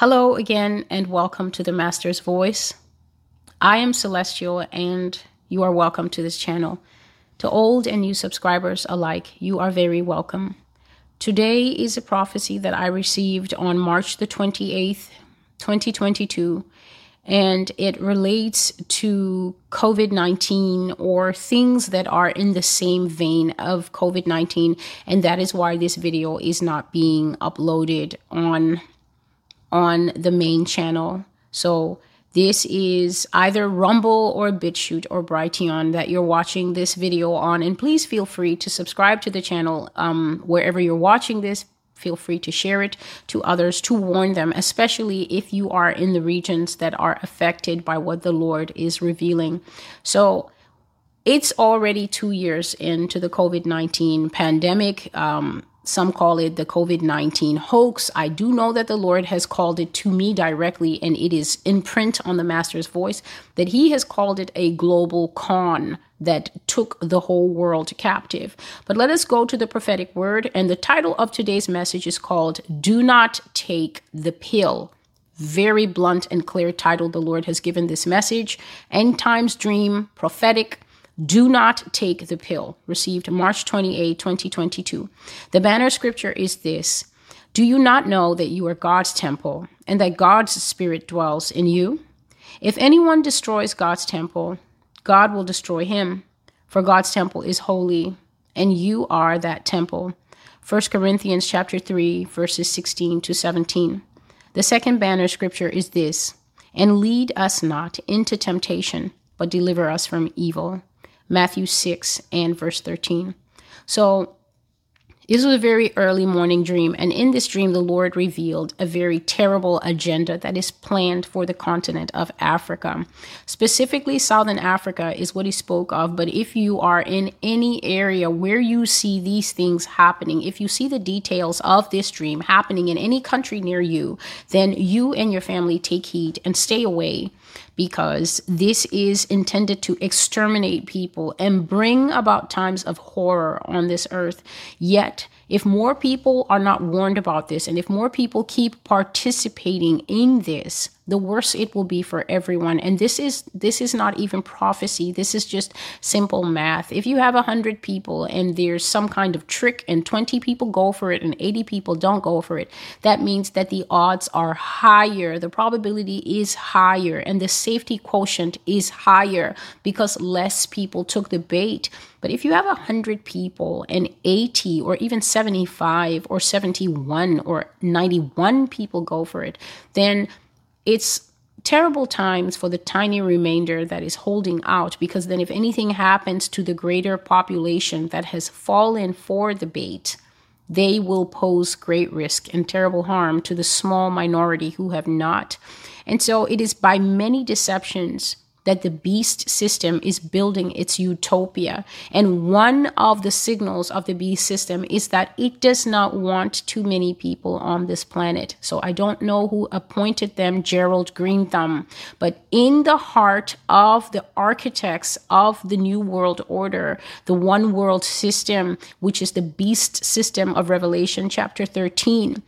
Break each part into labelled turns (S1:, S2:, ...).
S1: Hello again, and welcome to the Master's Voice. I am Celestial, and you are welcome to this channel. To old and new subscribers alike, you are very welcome. Today is a prophecy that I received on March the 28th, 2022, and it relates to COVID 19 or things that are in the same vein of COVID 19. And that is why this video is not being uploaded on on the main channel. So this is either Rumble or BitChute or Brighteon that you're watching this video on. And please feel free to subscribe to the channel um, wherever you're watching this. Feel free to share it to others to warn them, especially if you are in the regions that are affected by what the Lord is revealing. So, it's already two years into the COVID 19 pandemic. Um, some call it the COVID 19 hoax. I do know that the Lord has called it to me directly, and it is in print on the Master's voice that He has called it a global con that took the whole world captive. But let us go to the prophetic word, and the title of today's message is called Do Not Take the Pill. Very blunt and clear title the Lord has given this message. End times dream, prophetic do not take the pill. Received March 28, 2022. The banner scripture is this Do you not know that you are God's temple and that God's spirit dwells in you? If anyone destroys God's temple, God will destroy him, for God's temple is holy, and you are that temple. 1 Corinthians chapter 3 verses 16 to 17. The second banner scripture is this: And lead us not into temptation, but deliver us from evil. Matthew 6 and verse 13. So this was a very early morning dream, and in this dream, the Lord revealed a very terrible agenda that is planned for the continent of Africa. Specifically, Southern Africa is what he spoke of. But if you are in any area where you see these things happening, if you see the details of this dream happening in any country near you, then you and your family take heed and stay away because this is intended to exterminate people and bring about times of horror on this earth. Yet, if more people are not warned about this and if more people keep participating in this, the worse it will be for everyone. And this is this is not even prophecy. This is just simple math. If you have 100 people and there's some kind of trick and 20 people go for it and 80 people don't go for it that means that the odds are higher. The probability is higher and the safety quotient is higher because less people took the bait. But if you have 100 people and 80 or even 75 or 71 or 91 people go for it then it's terrible times for the tiny remainder that is holding out because then if anything happens to the greater population that has fallen for the bait they will pose great risk and terrible harm to the small minority who have not. And so it is by many deceptions that the beast system is building its utopia. And one of the signals of the beast system is that it does not want too many people on this planet. So I don't know who appointed them, Gerald Greenthumb, but in the heart of the architects of the New World Order, the one world system, which is the beast system of Revelation chapter 13,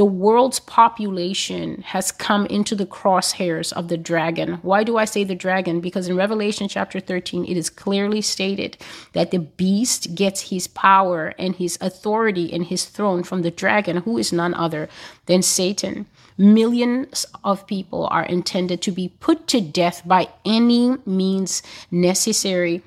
S1: the world's population has come into the crosshairs of the dragon. Why do I say the dragon? Because in Revelation chapter 13, it is clearly stated that the beast gets his power and his authority and his throne from the dragon, who is none other than Satan. Millions of people are intended to be put to death by any means necessary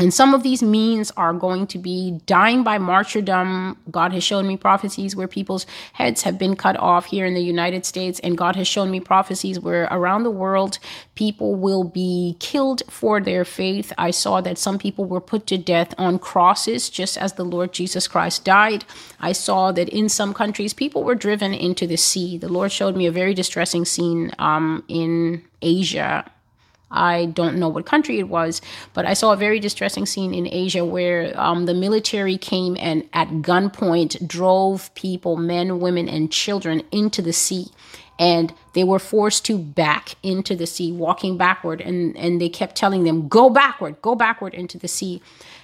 S1: and some of these means are going to be dying by martyrdom. God has shown me prophecies where people's heads have been cut off here in the United States. And God has shown me prophecies where around the world people will be killed for their faith. I saw that some people were put to death on crosses, just as the Lord Jesus Christ died. I saw that in some countries people were driven into the sea. The Lord showed me a very distressing scene um, in Asia I don't know what country it was, but I saw a very distressing scene in Asia where um, the military came and at gunpoint drove people, men, women, and children into the sea. And they were forced to back into the sea, walking backward. And, and they kept telling them, go backward, go backward into the sea.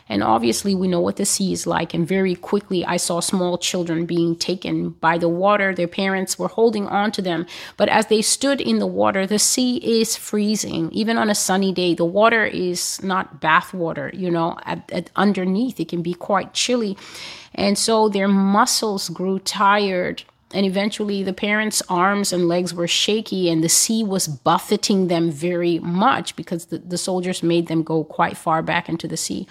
S1: And obviously, we know what the sea is like. And very quickly, I saw small children being taken by the water. Their parents were holding on to them. But as they stood in the water, the sea is freezing. Even on a sunny day, the water is not bath water, you know, at, at underneath, it can be quite chilly. And so their muscles grew tired and eventually, the parents' arms and legs were shaky, and the sea was buffeting them very much because the, the soldiers made them go quite far back into the sea.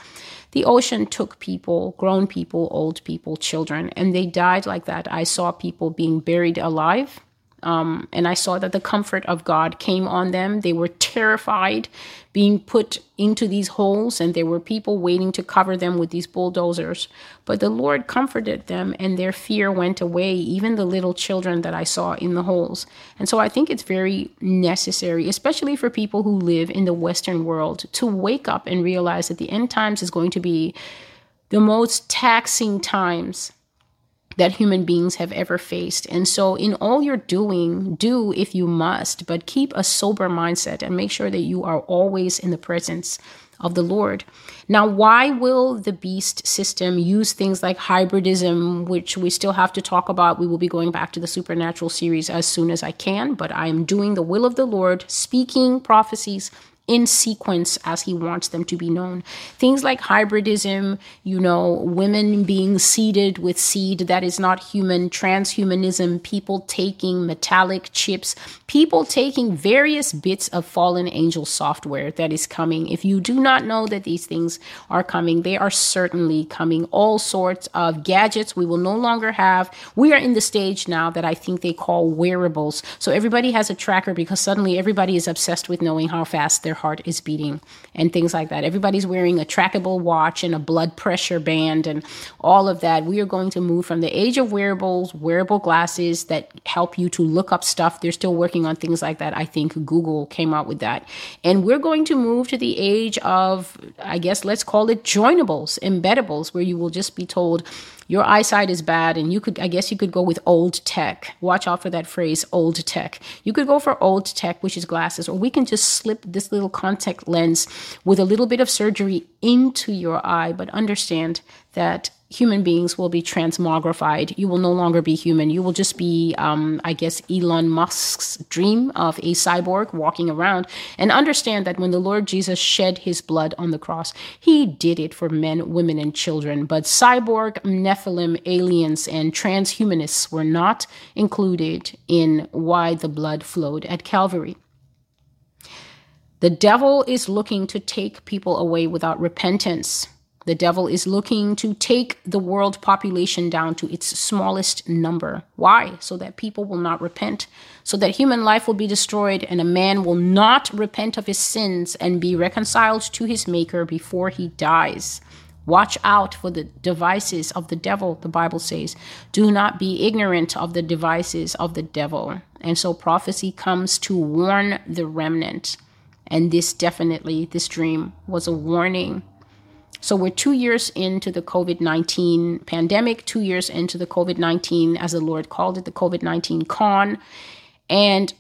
S1: The ocean took people, grown people, old people, children, and they died like that. I saw people being buried alive um, and I saw that the comfort of God came on them. They were terrified being put into these holes, and there were people waiting to cover them with these bulldozers. But the Lord comforted them, and their fear went away, even the little children that I saw in the holes. And so I think it's very necessary, especially for people who live in the Western world, to wake up and realize that the end times is going to be the most taxing times that human beings have ever faced. And so, in all you're doing, do if you must, but keep a sober mindset and make sure that you are always in the presence of the Lord. Now, why will the beast system use things like hybridism, which we still have to talk about? We will be going back to the supernatural series as soon as I can, but I am doing the will of the Lord, speaking prophecies in sequence as he wants them to be known. Things like hybridism, you know, women being seeded with seed that is not human, transhumanism, people taking metallic chips, people taking various bits of fallen angel software that is coming. If you do not know that these things are coming, they are certainly coming. All sorts of gadgets we will no longer have. We are in the stage now that I think they call wearables. So everybody has a tracker because suddenly everybody is obsessed with knowing how fast their heart is beating and things like that. Everybody's wearing a trackable watch and a blood pressure band and all of that. We are going to move from the age of wearables, wearable glasses that help you to look up stuff. They're still working on things like that. I think Google came out with that. And we're going to move to the age of, I guess, let's call it joinables, embeddables, where you will just be told, your eyesight is bad and you could i guess you could go with old tech. Watch out for that phrase old tech. You could go for old tech which is glasses or we can just slip this little contact lens with a little bit of surgery into your eye but understand that human beings will be transmogrified. You will no longer be human. You will just be, um, I guess, Elon Musk's dream of a cyborg walking around. And understand that when the Lord Jesus shed his blood on the cross, he did it for men, women, and children. But cyborg, Nephilim, aliens, and transhumanists were not included in why the blood flowed at Calvary. The devil is looking to take people away without repentance. The devil is looking to take the world population down to its smallest number. Why? So that people will not repent, so that human life will be destroyed, and a man will not repent of his sins and be reconciled to his Maker before he dies. Watch out for the devices of the devil, the Bible says. Do not be ignorant of the devices of the devil. And so prophecy comes to warn the remnant. And this definitely, this dream was a warning so we're two years into the COVID 19 pandemic, two years into the COVID 19, as the Lord called it, the COVID 19 con. And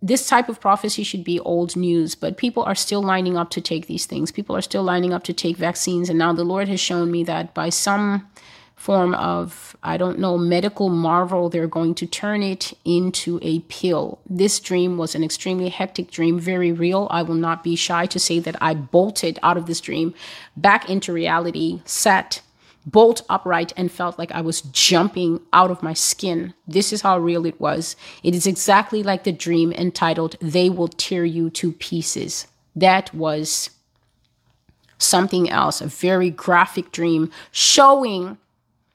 S1: this type of prophecy should be old news, but people are still lining up to take these things. People are still lining up to take vaccines. And now the Lord has shown me that by some form of, I don't know, medical marvel, they're going to turn it into a pill. This dream was an extremely hectic dream, very real. I will not be shy to say that I bolted out of this dream back into reality, sat bolt upright, and felt like I was jumping out of my skin. This is how real it was. It is exactly like the dream entitled, They Will Tear You to Pieces. That was something else, a very graphic dream showing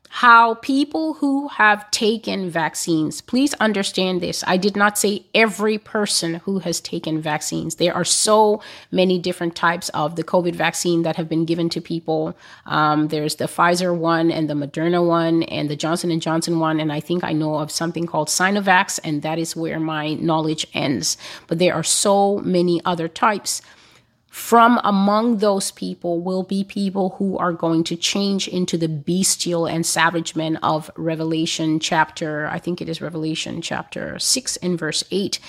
S1: how people who have taken vaccines, please understand this. I did not say every person who has taken vaccines. There are so many different types of the COVID vaccine that have been given to people. Um, there's the Pfizer one and the Moderna one and the Johnson and Johnson one, and I think I know of something called Sinovac, and that is where my knowledge ends. But there are so many other types from among those people will be people who are going to change into the bestial and savage men of Revelation chapter, I think it is Revelation chapter 6 and verse 8.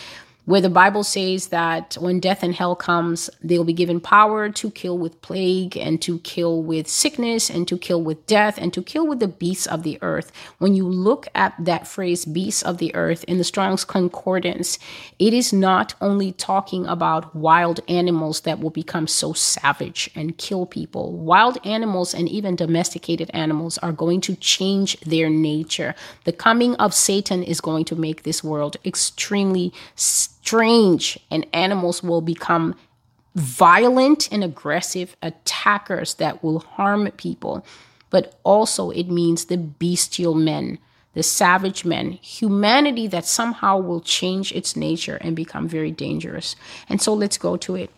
S1: Where the Bible says that when death and hell comes, they'll be given power to kill with plague and to kill with sickness and to kill with death and to kill with the beasts of the earth. When you look at that phrase, beasts of the earth, in the Strong's Concordance, it is not only talking about wild animals that will become so savage and kill people. Wild animals and even domesticated animals are going to change their nature. The coming of Satan is going to make this world extremely strange, and animals will become violent and aggressive attackers that will harm people. But also, it means the bestial men, the savage men, humanity that somehow will change its nature and become very dangerous. And so, let's go to it.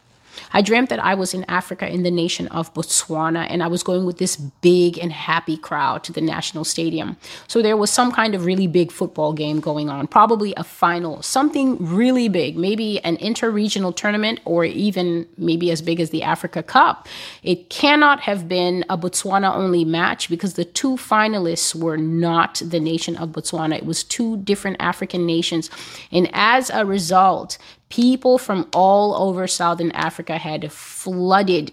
S1: I dreamt that I was in Africa in the nation of Botswana and I was going with this big and happy crowd to the national stadium. So there was some kind of really big football game going on, probably a final, something really big, maybe an inter-regional tournament or even maybe as big as the Africa Cup. It cannot have been a Botswana only match because the two finalists were not the nation of Botswana. It was two different African nations. And as a result, people from all over Southern Africa had flooded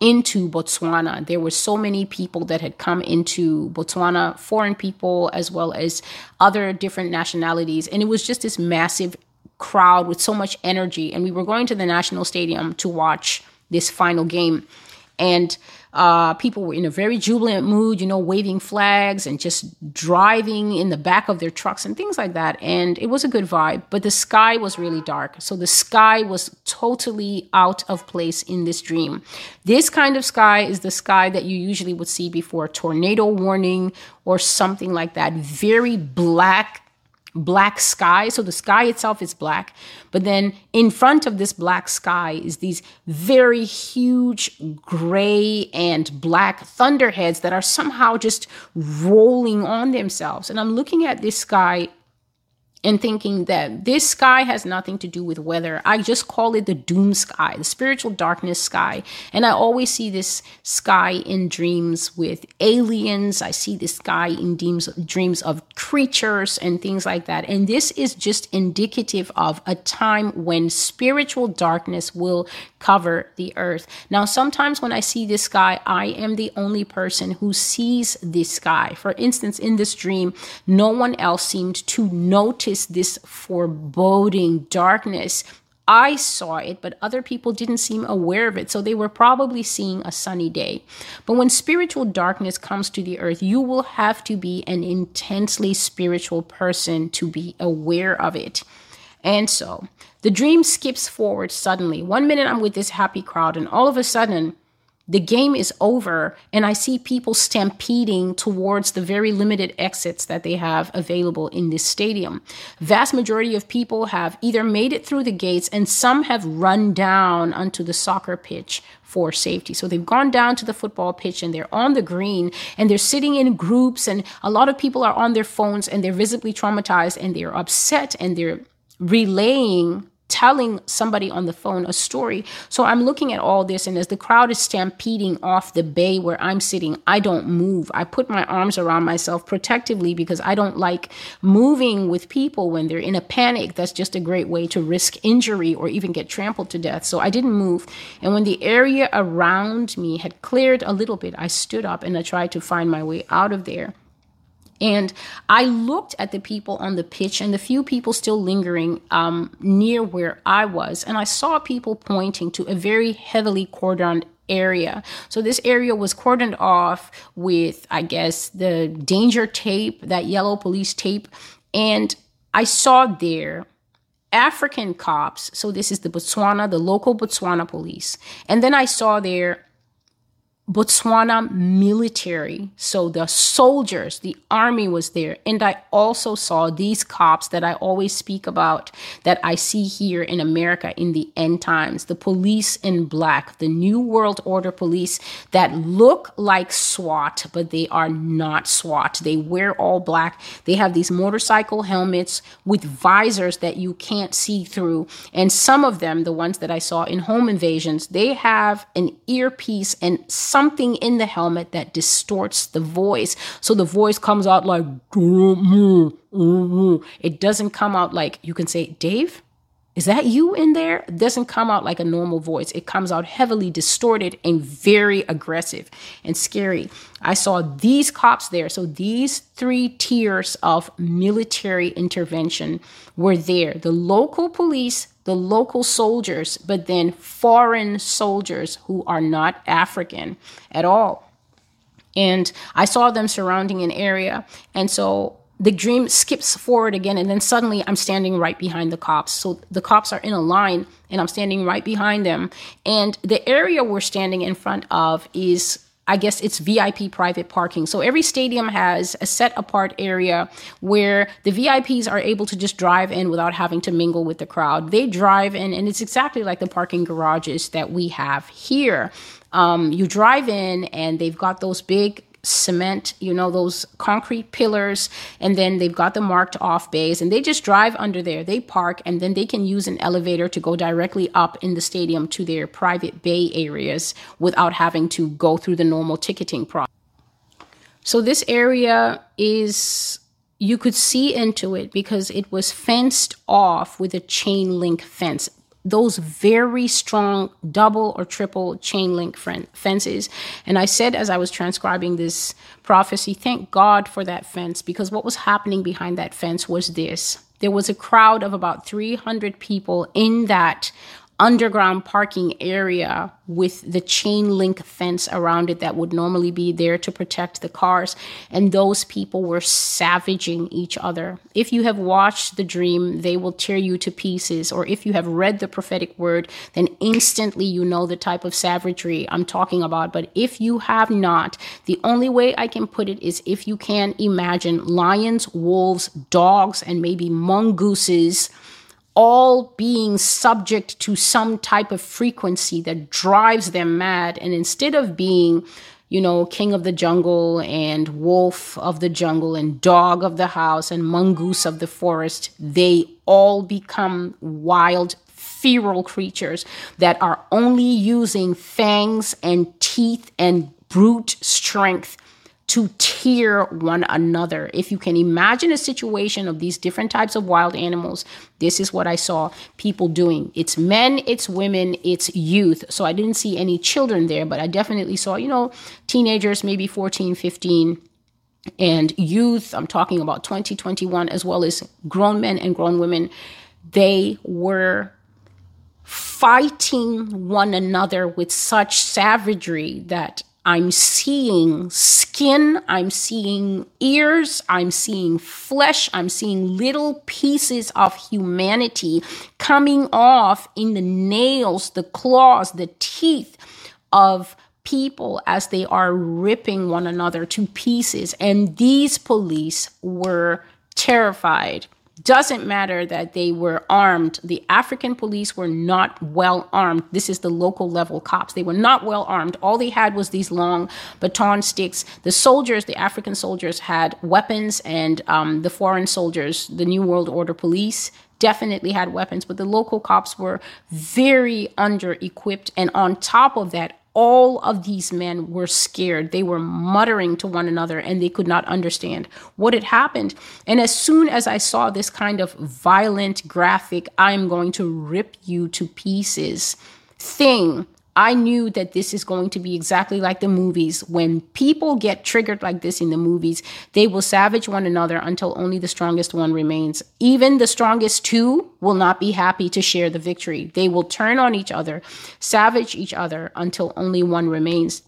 S1: into Botswana. There were so many people that had come into Botswana, foreign people as well as other different nationalities. And it was just this massive crowd with so much energy. And we were going to the national stadium to watch this final game. And uh, people were in a very jubilant mood, you know, waving flags and just driving in the back of their trucks and things like that. And it was a good vibe, but the sky was really dark. So the sky was totally out of place in this dream. This kind of sky is the sky that you usually would see before a tornado warning or something like that. Very black black sky. So the sky itself is black, but then in front of this black sky is these very huge gray and black thunderheads that are somehow just rolling on themselves. And I'm looking at this sky and thinking that this sky has nothing to do with weather. I just call it the doom sky, the spiritual darkness sky. And I always see this sky in dreams with aliens. I see this sky in dreams, dreams of creatures and things like that. And this is just indicative of a time when spiritual darkness will cover the earth. Now, sometimes when I see this sky, I am the only person who sees this sky. For instance, in this dream, no one else seemed to notice this foreboding darkness. I saw it, but other people didn't seem aware of it. So they were probably seeing a sunny day. But when spiritual darkness comes to the earth, you will have to be an intensely spiritual person to be aware of it. And so the dream skips forward suddenly. One minute I'm with this happy crowd, and all of a sudden, the game is over and i see people stampeding towards the very limited exits that they have available in this stadium vast majority of people have either made it through the gates and some have run down onto the soccer pitch for safety so they've gone down to the football pitch and they're on the green and they're sitting in groups and a lot of people are on their phones and they're visibly traumatized and they're upset and they're relaying telling somebody on the phone a story. So I'm looking at all this, and as the crowd is stampeding off the bay where I'm sitting, I don't move. I put my arms around myself protectively because I don't like moving with people when they're in a panic. That's just a great way to risk injury or even get trampled to death. So I didn't move. And when the area around me had cleared a little bit, I stood up and I tried to find my way out of there. And I looked at the people on the pitch and the few people still lingering um, near where I was, and I saw people pointing to a very heavily cordoned area. So this area was cordoned off with, I guess, the danger tape, that yellow police tape. And I saw there African cops. So this is the Botswana, the local Botswana police. And then I saw there Botswana military. So the soldiers, the army was there. And I also saw these cops that I always speak about that I see here in America in the end times the police in black, the New World Order police that look like SWAT, but they are not SWAT. They wear all black. They have these motorcycle helmets with visors that you can't see through. And some of them, the ones that I saw in home invasions, they have an earpiece and something in the helmet that distorts the voice. So the voice comes out like, it doesn't come out like you can say, Dave, is that you in there? It doesn't come out like a normal voice. It comes out heavily distorted and very aggressive and scary. I saw these cops there. So these three tiers of military intervention were there the local police, the local soldiers, but then foreign soldiers who are not African at all. And I saw them surrounding an area. And so the dream skips forward again and then suddenly i'm standing right behind the cops so the cops are in a line and i'm standing right behind them and the area we're standing in front of is I guess it's VIP private parking. So every stadium has a set apart area where the VIPs are able to just drive in without having to mingle with the crowd. They drive in, and it's exactly like the parking garages that we have here. Um, you drive in, and they've got those big cement, you know, those concrete pillars, and then they've got the marked off bays, and they just drive under there. They park, and then they can use an elevator to go directly up in the stadium to their private bay areas without having to go through the normal ticketing process. So, this area is you could see into it because it was fenced off with a chain link fence those very strong double or triple chain link fences. And I said as I was transcribing this prophecy, thank God for that fence because what was happening behind that fence was this. There was a crowd of about 300 people in that underground parking area with the chain link fence around it that would normally be there to protect the cars. And those people were savaging each other. If you have watched the dream, they will tear you to pieces. Or if you have read the prophetic word, then instantly you know the type of savagery I'm talking about. But if you have not, the only way I can put it is if you can imagine lions, wolves, dogs, and maybe mongooses all being subject to some type of frequency that drives them mad. And instead of being, you know, king of the jungle and wolf of the jungle and dog of the house and mongoose of the forest, they all become wild, feral creatures that are only using fangs and teeth and brute strength to tear one another. If you can imagine a situation of these different types of wild animals, this is what I saw people doing. It's men, it's women, it's youth. So I didn't see any children there, but I definitely saw, you know, teenagers, maybe 14, 15 and youth. I'm talking about 2021 as well as grown men and grown women. They were fighting one another with such savagery that I'm seeing skin, I'm seeing ears, I'm seeing flesh, I'm seeing little pieces of humanity coming off in the nails, the claws, the teeth of people as they are ripping one another to pieces. And these police were terrified doesn't matter that they were armed. The African police were not well armed. This is the local level cops. They were not well armed. All they had was these long baton sticks. The soldiers, the African soldiers, had weapons, and um, the foreign soldiers, the New World Order police, definitely had weapons, but the local cops were very under equipped. And on top of that, all of these men were scared. They were muttering to one another and they could not understand what had happened. And as soon as I saw this kind of violent, graphic, I'm going to rip you to pieces thing, I knew that this is going to be exactly like the movies. When people get triggered like this in the movies, they will savage one another until only the strongest one remains. Even the strongest two will not be happy to share the victory. They will turn on each other, savage each other until only one remains.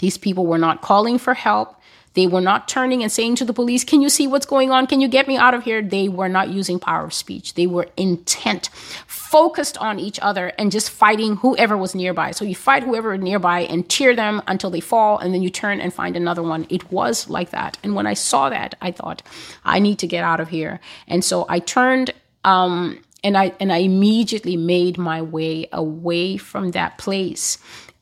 S1: These people were not calling for help. They were not turning and saying to the police, Can you see what's going on? Can you get me out of here? They were not using power of speech. They were intent, focused on each other and just fighting whoever was nearby. So you fight whoever nearby and tear them until they fall, and then you turn and find another one. It was like that. And when I saw that, I thought, I need to get out of here. And so I turned um, and I and I immediately made my way away from that place.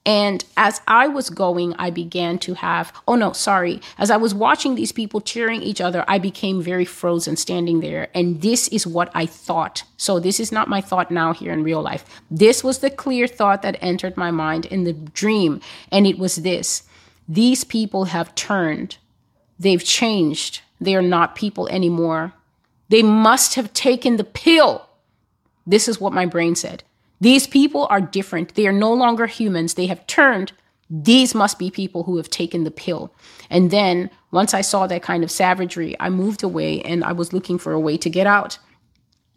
S1: And as I was going, I began to have, oh no, sorry. As I was watching these people cheering each other, I became very frozen standing there. And this is what I thought. So this is not my thought now here in real life. This was the clear thought that entered my mind in the dream. And it was this these people have turned, they've changed. They are not people anymore. They must have taken the pill This is what my brain said. These people are different. They are no longer humans. They have turned. These must be people who have taken the pill. And then once I saw that kind of savagery, I moved away and I was looking for a way to get out.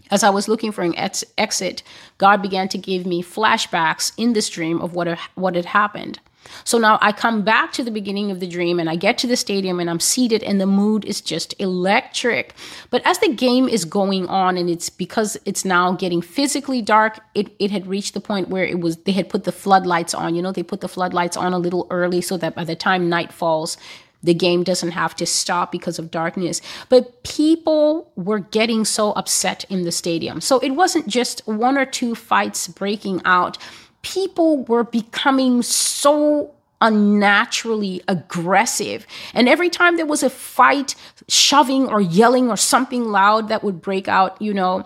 S1: As I was looking for an ex- exit, God began to give me flashbacks in this dream of what, what had happened. So now I come back to the beginning of the dream and I get to the stadium and I'm seated and the mood is just electric. But as the game is going on and it's because it's now getting physically dark, it, it had reached the point where it was they had put the floodlights on. You know, they put the floodlights on a little early so that by the time night falls, the game doesn't have to stop because of darkness. But people were getting so upset in the stadium. So it wasn't just one or two fights breaking out people were becoming so unnaturally aggressive. And every time there was a fight, shoving or yelling or something loud that would break out, you know,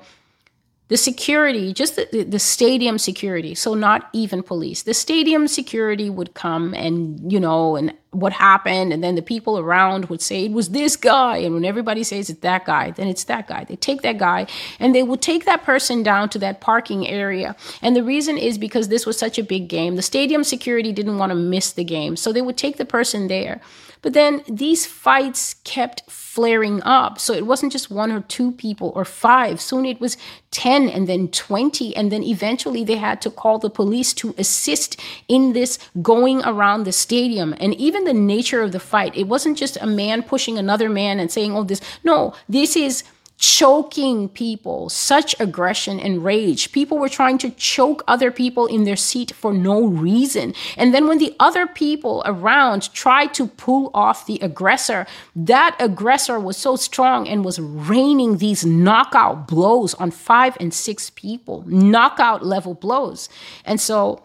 S1: the security, just the, the stadium security, so not even police, the stadium security would come and, you know, and what happened. And then the people around would say it was this guy. And when everybody says it's that guy, then it's that guy. They take that guy and they would take that person down to that parking area. And the reason is because this was such a big game. The stadium security didn't want to miss the game. So they would take the person there. But then these fights kept flaring up. So it wasn't just one or two people or five. Soon it was 10 and then 20. And then eventually they had to call the police to assist in this going around the stadium. And even the nature of the fight, it wasn't just a man pushing another man and saying, oh, this. No, this is choking people, such aggression and rage. People were trying to choke other people in their seat for no reason. And then when the other people around tried to pull off the aggressor, that aggressor was so strong and was raining these knockout blows on five and six people, knockout level blows. And so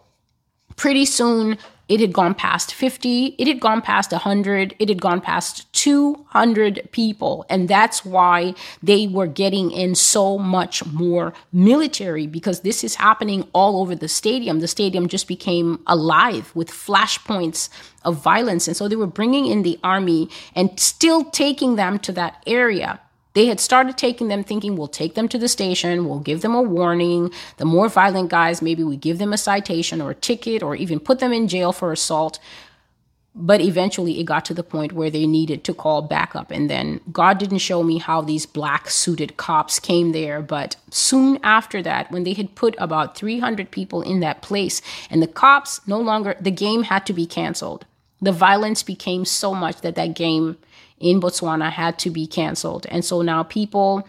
S1: pretty soon it had gone past 50, it had gone past 100, it had gone past 200 people. And that's why they were getting in so much more military because this is happening all over the stadium. The stadium just became alive with flashpoints of violence. And so they were bringing in the army and still taking them to that area they had started taking them thinking we'll take them to the station, we'll give them a warning. The more violent guys, maybe we give them a citation or a ticket or even put them in jail for assault. But eventually it got to the point where they needed to call backup. And then God didn't show me how these black suited cops came there. But soon after that, when they had put about 300 people in that place and the cops no longer, the game had to be canceled. The violence became so much that that game in Botswana had to be canceled. And so now people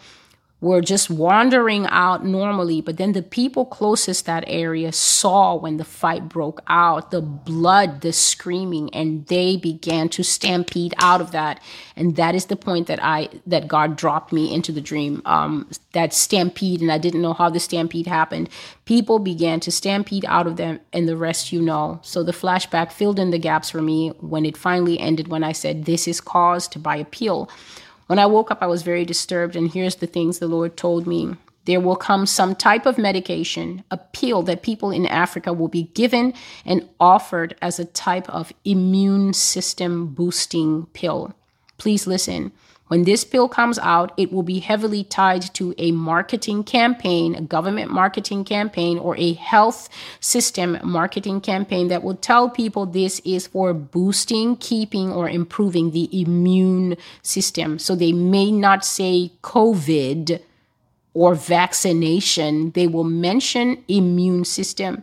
S1: were just wandering out normally, but then the people closest that area saw when the fight broke out, the blood, the screaming, and they began to stampede out of that. And that is the point that I that God dropped me into the dream. Um, that stampede, and I didn't know how the stampede happened. People began to stampede out of them, and the rest you know. So the flashback filled in the gaps for me when it finally ended when I said, This is caused by a pill. When I woke up, I was very disturbed, and here's the things the Lord told me. There will come some type of medication, a pill that people in Africa will be given and offered as a type of immune system boosting pill. Please listen. When this bill comes out, it will be heavily tied to a marketing campaign, a government marketing campaign, or a health system marketing campaign that will tell people this is for boosting, keeping, or improving the immune system. So they may not say COVID or vaccination, they will mention immune system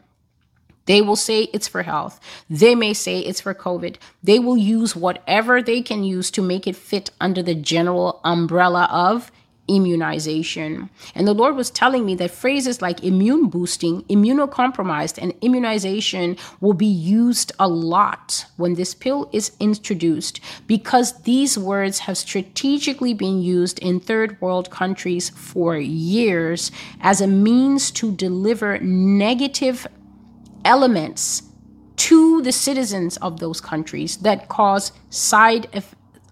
S1: they will say it's for health. They may say it's for COVID. They will use whatever they can use to make it fit under the general umbrella of immunization. And the Lord was telling me that phrases like immune boosting, immunocompromised, and immunization will be used a lot when this pill is introduced because these words have strategically been used in third world countries for years as a means to deliver negative elements to the citizens of those countries that cause side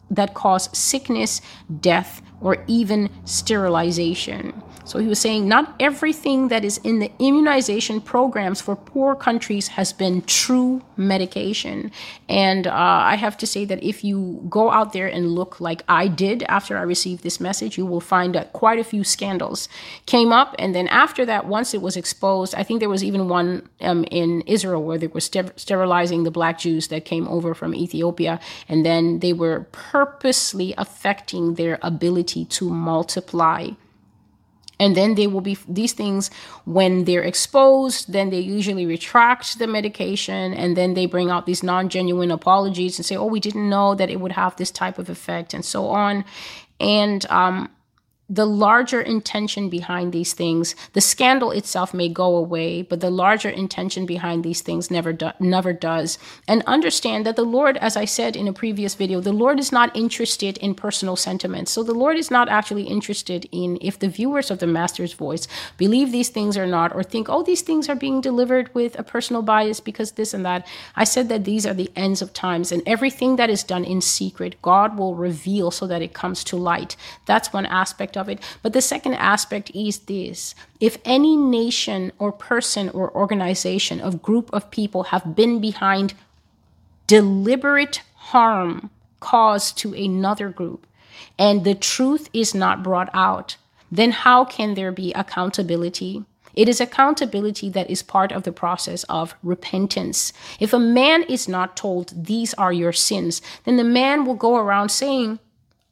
S1: that cause sickness, death, or even sterilization. So he was saying not everything that is in the immunization programs for poor countries has been true medication. And uh, I have to say that if you go out there and look like I did after I received this message, you will find that quite a few scandals came up. And then after that, once it was exposed, I think there was even one um, in Israel where they were sterilizing the black Jews that came over from Ethiopia. And then they were purposely affecting their ability to multiply and then they will be these things when they're exposed then they usually retract the medication and then they bring out these non-genuine apologies and say oh we didn't know that it would have this type of effect and so on. And um, the larger intention behind these things the scandal itself may go away but the larger intention behind these things never do, never does. And understand that the lord as i said in a previous video the lord is not interested in personal sentiments. So the lord is not actually interested in if the viewers of the master's voice believe these things or not or think oh these things are being delivered with a personal bias because this and that. I said that these are the ends of times and everything that is done in secret god will reveal so that it comes to light. That's one aspect of it. But the second aspect is this if any nation or person or organization of group of people have been behind deliberate harm caused to another group and the truth is not brought out, then how can there be accountability? It is accountability that is part of the process of repentance. If a man is not told these are your sins, then the man will go around saying,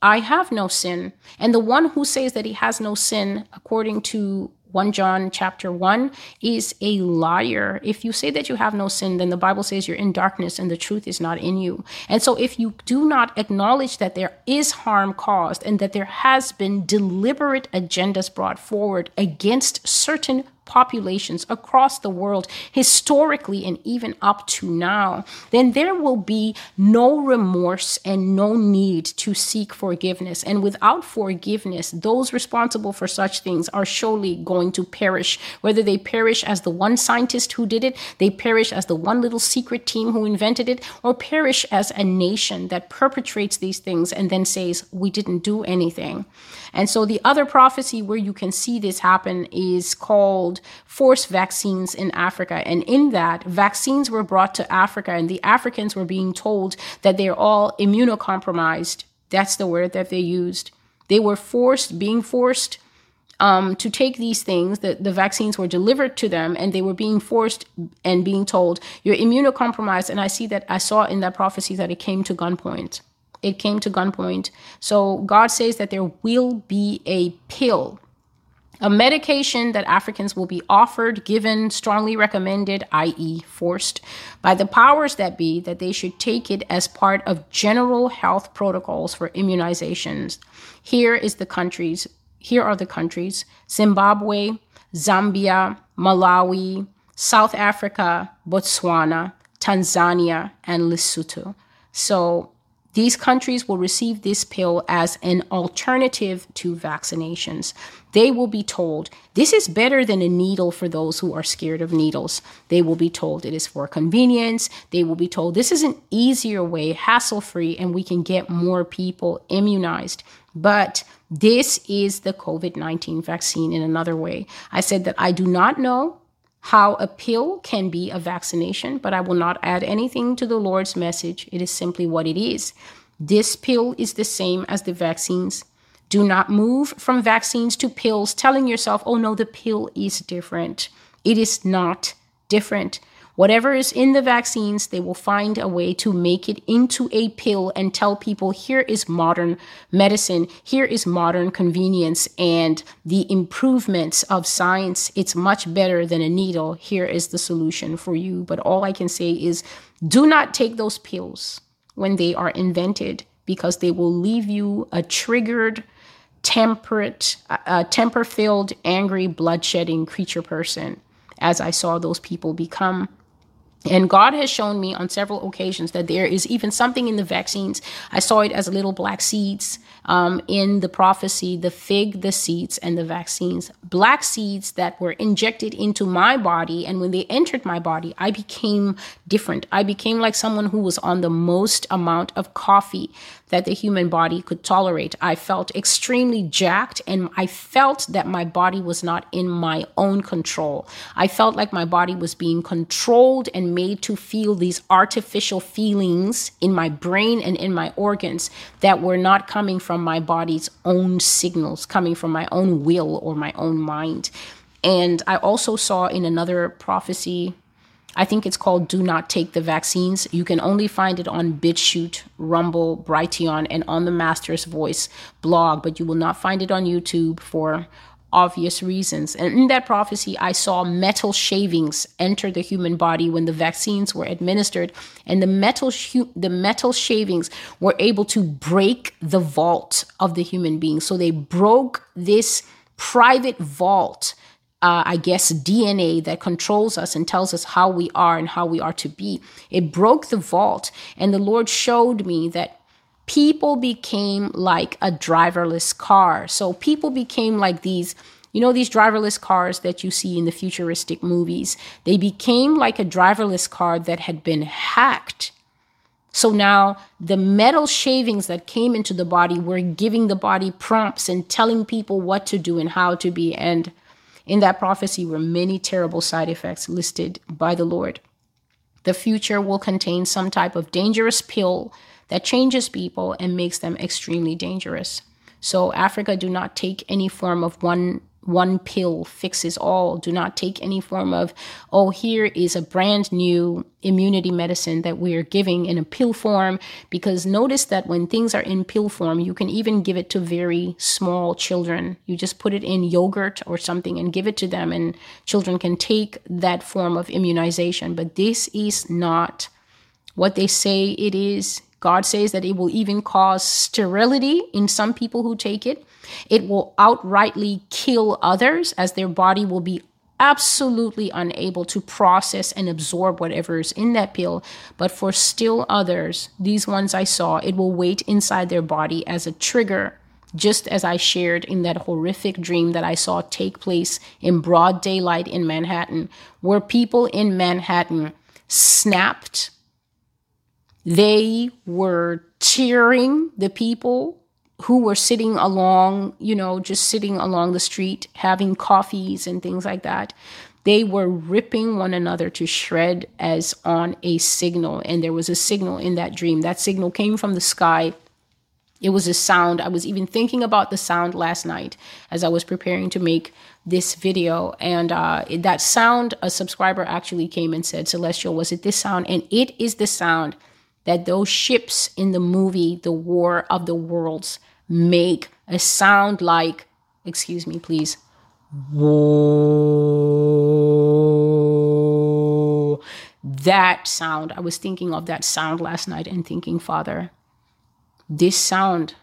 S1: I have no sin. And the one who says that he has no sin, according to 1 John chapter 1 is a liar. If you say that you have no sin, then the Bible says you're in darkness and the truth is not in you. And so if you do not acknowledge that there is harm caused and that there has been deliberate agendas brought forward against certain populations across the world, historically and even up to now, then there will be no remorse and no need to seek forgiveness. And without forgiveness, those responsible for such things are surely going to perish. Whether they perish as the one scientist who did it, they perish as the one little secret team who invented it, or perish as a nation that perpetrates these things and then says, We didn't do anything. And so the other prophecy where you can see this happen is called forced vaccines in Africa. And in that, vaccines were brought to Africa, and the Africans were being told that they're all immunocompromised. That's the word that they used. They were forced, being forced um, to take these things. The, the vaccines were delivered to them, and they were being forced and being told, You're immunocompromised. And I see that I saw in that prophecy that it came to gunpoint it came to gunpoint. So God says that there will be a pill, a medication that Africans will be offered, given, strongly recommended, i.e., forced, by the powers that be, that they should take it as part of general health protocols for immunizations. Here is the countries. Here are the countries Zimbabwe, Zambia, Malawi, South Africa, Botswana, Tanzania, and Lesotho. So these countries will receive this pill as an alternative to vaccinations. They will be told this is better than a needle for those who are scared of needles. They will be told it is for convenience. They will be told this is an easier way, hassle free, and we can get more people immunized. But this is the COVID 19 vaccine in another way. I said that I do not know how a pill can be a vaccination, but I will not add anything to the Lord's message. It is simply what it is. This pill is the same as the vaccines. Do not move from vaccines to pills, telling yourself, oh no, the pill is different. It is not different. Whatever is in the vaccines, they will find a way to make it into a pill and tell people here is modern medicine, here is modern convenience, and the improvements of science. It's much better than a needle. Here is the solution for you. But all I can say is do not take those pills when they are invented because they will leave you a triggered, temperate, uh, temper filled, angry, bloodshedding creature person, as I saw those people become and God has shown me on several occasions that there is even something in the vaccines. I saw it as little black seeds um, in the prophecy the fig, the seeds, and the vaccines. Black seeds that were injected into my body. And when they entered my body, I became different. I became like someone who was on the most amount of coffee that the human body could tolerate. I felt extremely jacked and I felt that my body was not in my own control. I felt like my body was being controlled and made to feel these artificial feelings in my brain and in my organs that were not coming from my body's own signals, coming from my own will or my own mind. And I also saw in another prophecy, I think it's called Do Not Take the Vaccines. You can only find it on BitChute, Rumble, Brighteon, and on the Master's Voice blog, but you will not find it on YouTube for obvious reasons. And in that prophecy, I saw metal shavings enter the human body when the vaccines were administered, and the metal sh- the metal shavings were able to break the vault of the human being. So they broke this private vault uh, I guess, DNA that controls us and tells us how we are and how we are to be. It broke the vault, and the Lord showed me that people became like a driverless car. So people became like these. You know, these driverless cars that you see in the futuristic movies, they became like a driverless car that had been hacked. So now the metal shavings that came into the body were giving the body prompts and telling people what to do and how to be. And in that prophecy were many terrible side effects listed by the Lord. The future will contain some type of dangerous pill that changes people and makes them extremely dangerous. So, Africa, do not take any form of one one pill fixes all. Do not take any form of, oh, here is a brand new immunity medicine that we are giving in a pill form. Because notice that when things are in pill form, you can even give it to very small children. You just put it in yogurt or something and give it to them, and children can take that form of immunization. But this is not what they say it is. God says that it will even cause sterility in some people who take it. It will outrightly kill others as their body will be absolutely unable to process and absorb whatever is in that pill. But for still others, these ones I saw, it will wait inside their body as a trigger, just as I shared in that horrific dream that I saw take place in broad daylight in Manhattan, where people in Manhattan snapped. They were cheering the people who were sitting along, you know, just sitting along the street having coffees and things like that. They were ripping one another to shred as on a signal. And there was a signal in that dream. That signal came from the sky. It was a sound. I was even thinking about the sound last night as I was preparing to make this video. And uh, that sound, a subscriber actually came and said, Celestial, was it this sound? And it is the sound that those ships in the movie The War of the Worlds make a sound like, excuse me, please. That sound, I was thinking of that sound last night and thinking, Father, this sound,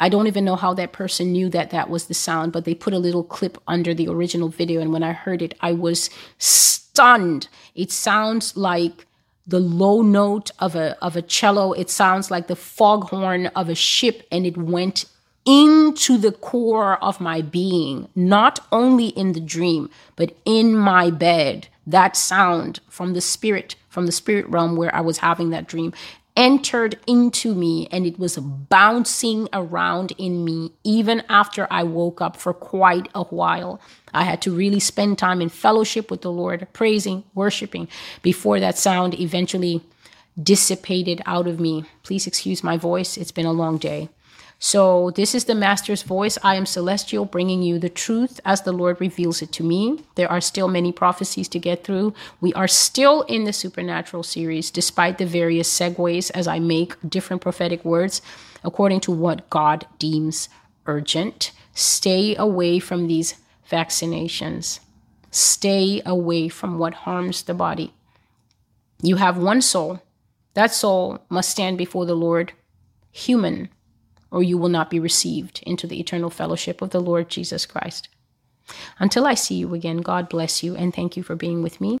S1: I don't even know how that person knew that that was the sound, but they put a little clip under the original video. And when I heard it, I was stunned. It sounds like the low note of a of a cello. It sounds like the foghorn of a ship and it went into the core of my being not only in the dream but in my bed. That sound from the spirit from the spirit realm where i was having that dream entered into me and it was bouncing around in me even after I woke up for quite a while. I had to really spend time in fellowship with the Lord, praising, worshiping, before that sound eventually dissipated out of me. Please excuse my voice, it's been a long day. So, this is the Master's voice. I am Celestial, bringing you the truth as the Lord reveals it to me. There are still many prophecies to get through. We are still in the supernatural series, despite the various segues as I make different prophetic words according to what God deems urgent. Stay away from these vaccinations, stay away from what harms the body. You have one soul. That soul must stand before the Lord, human or you will not be received into the eternal fellowship of the Lord Jesus Christ. Until I see you again, God bless you and thank you for being with me.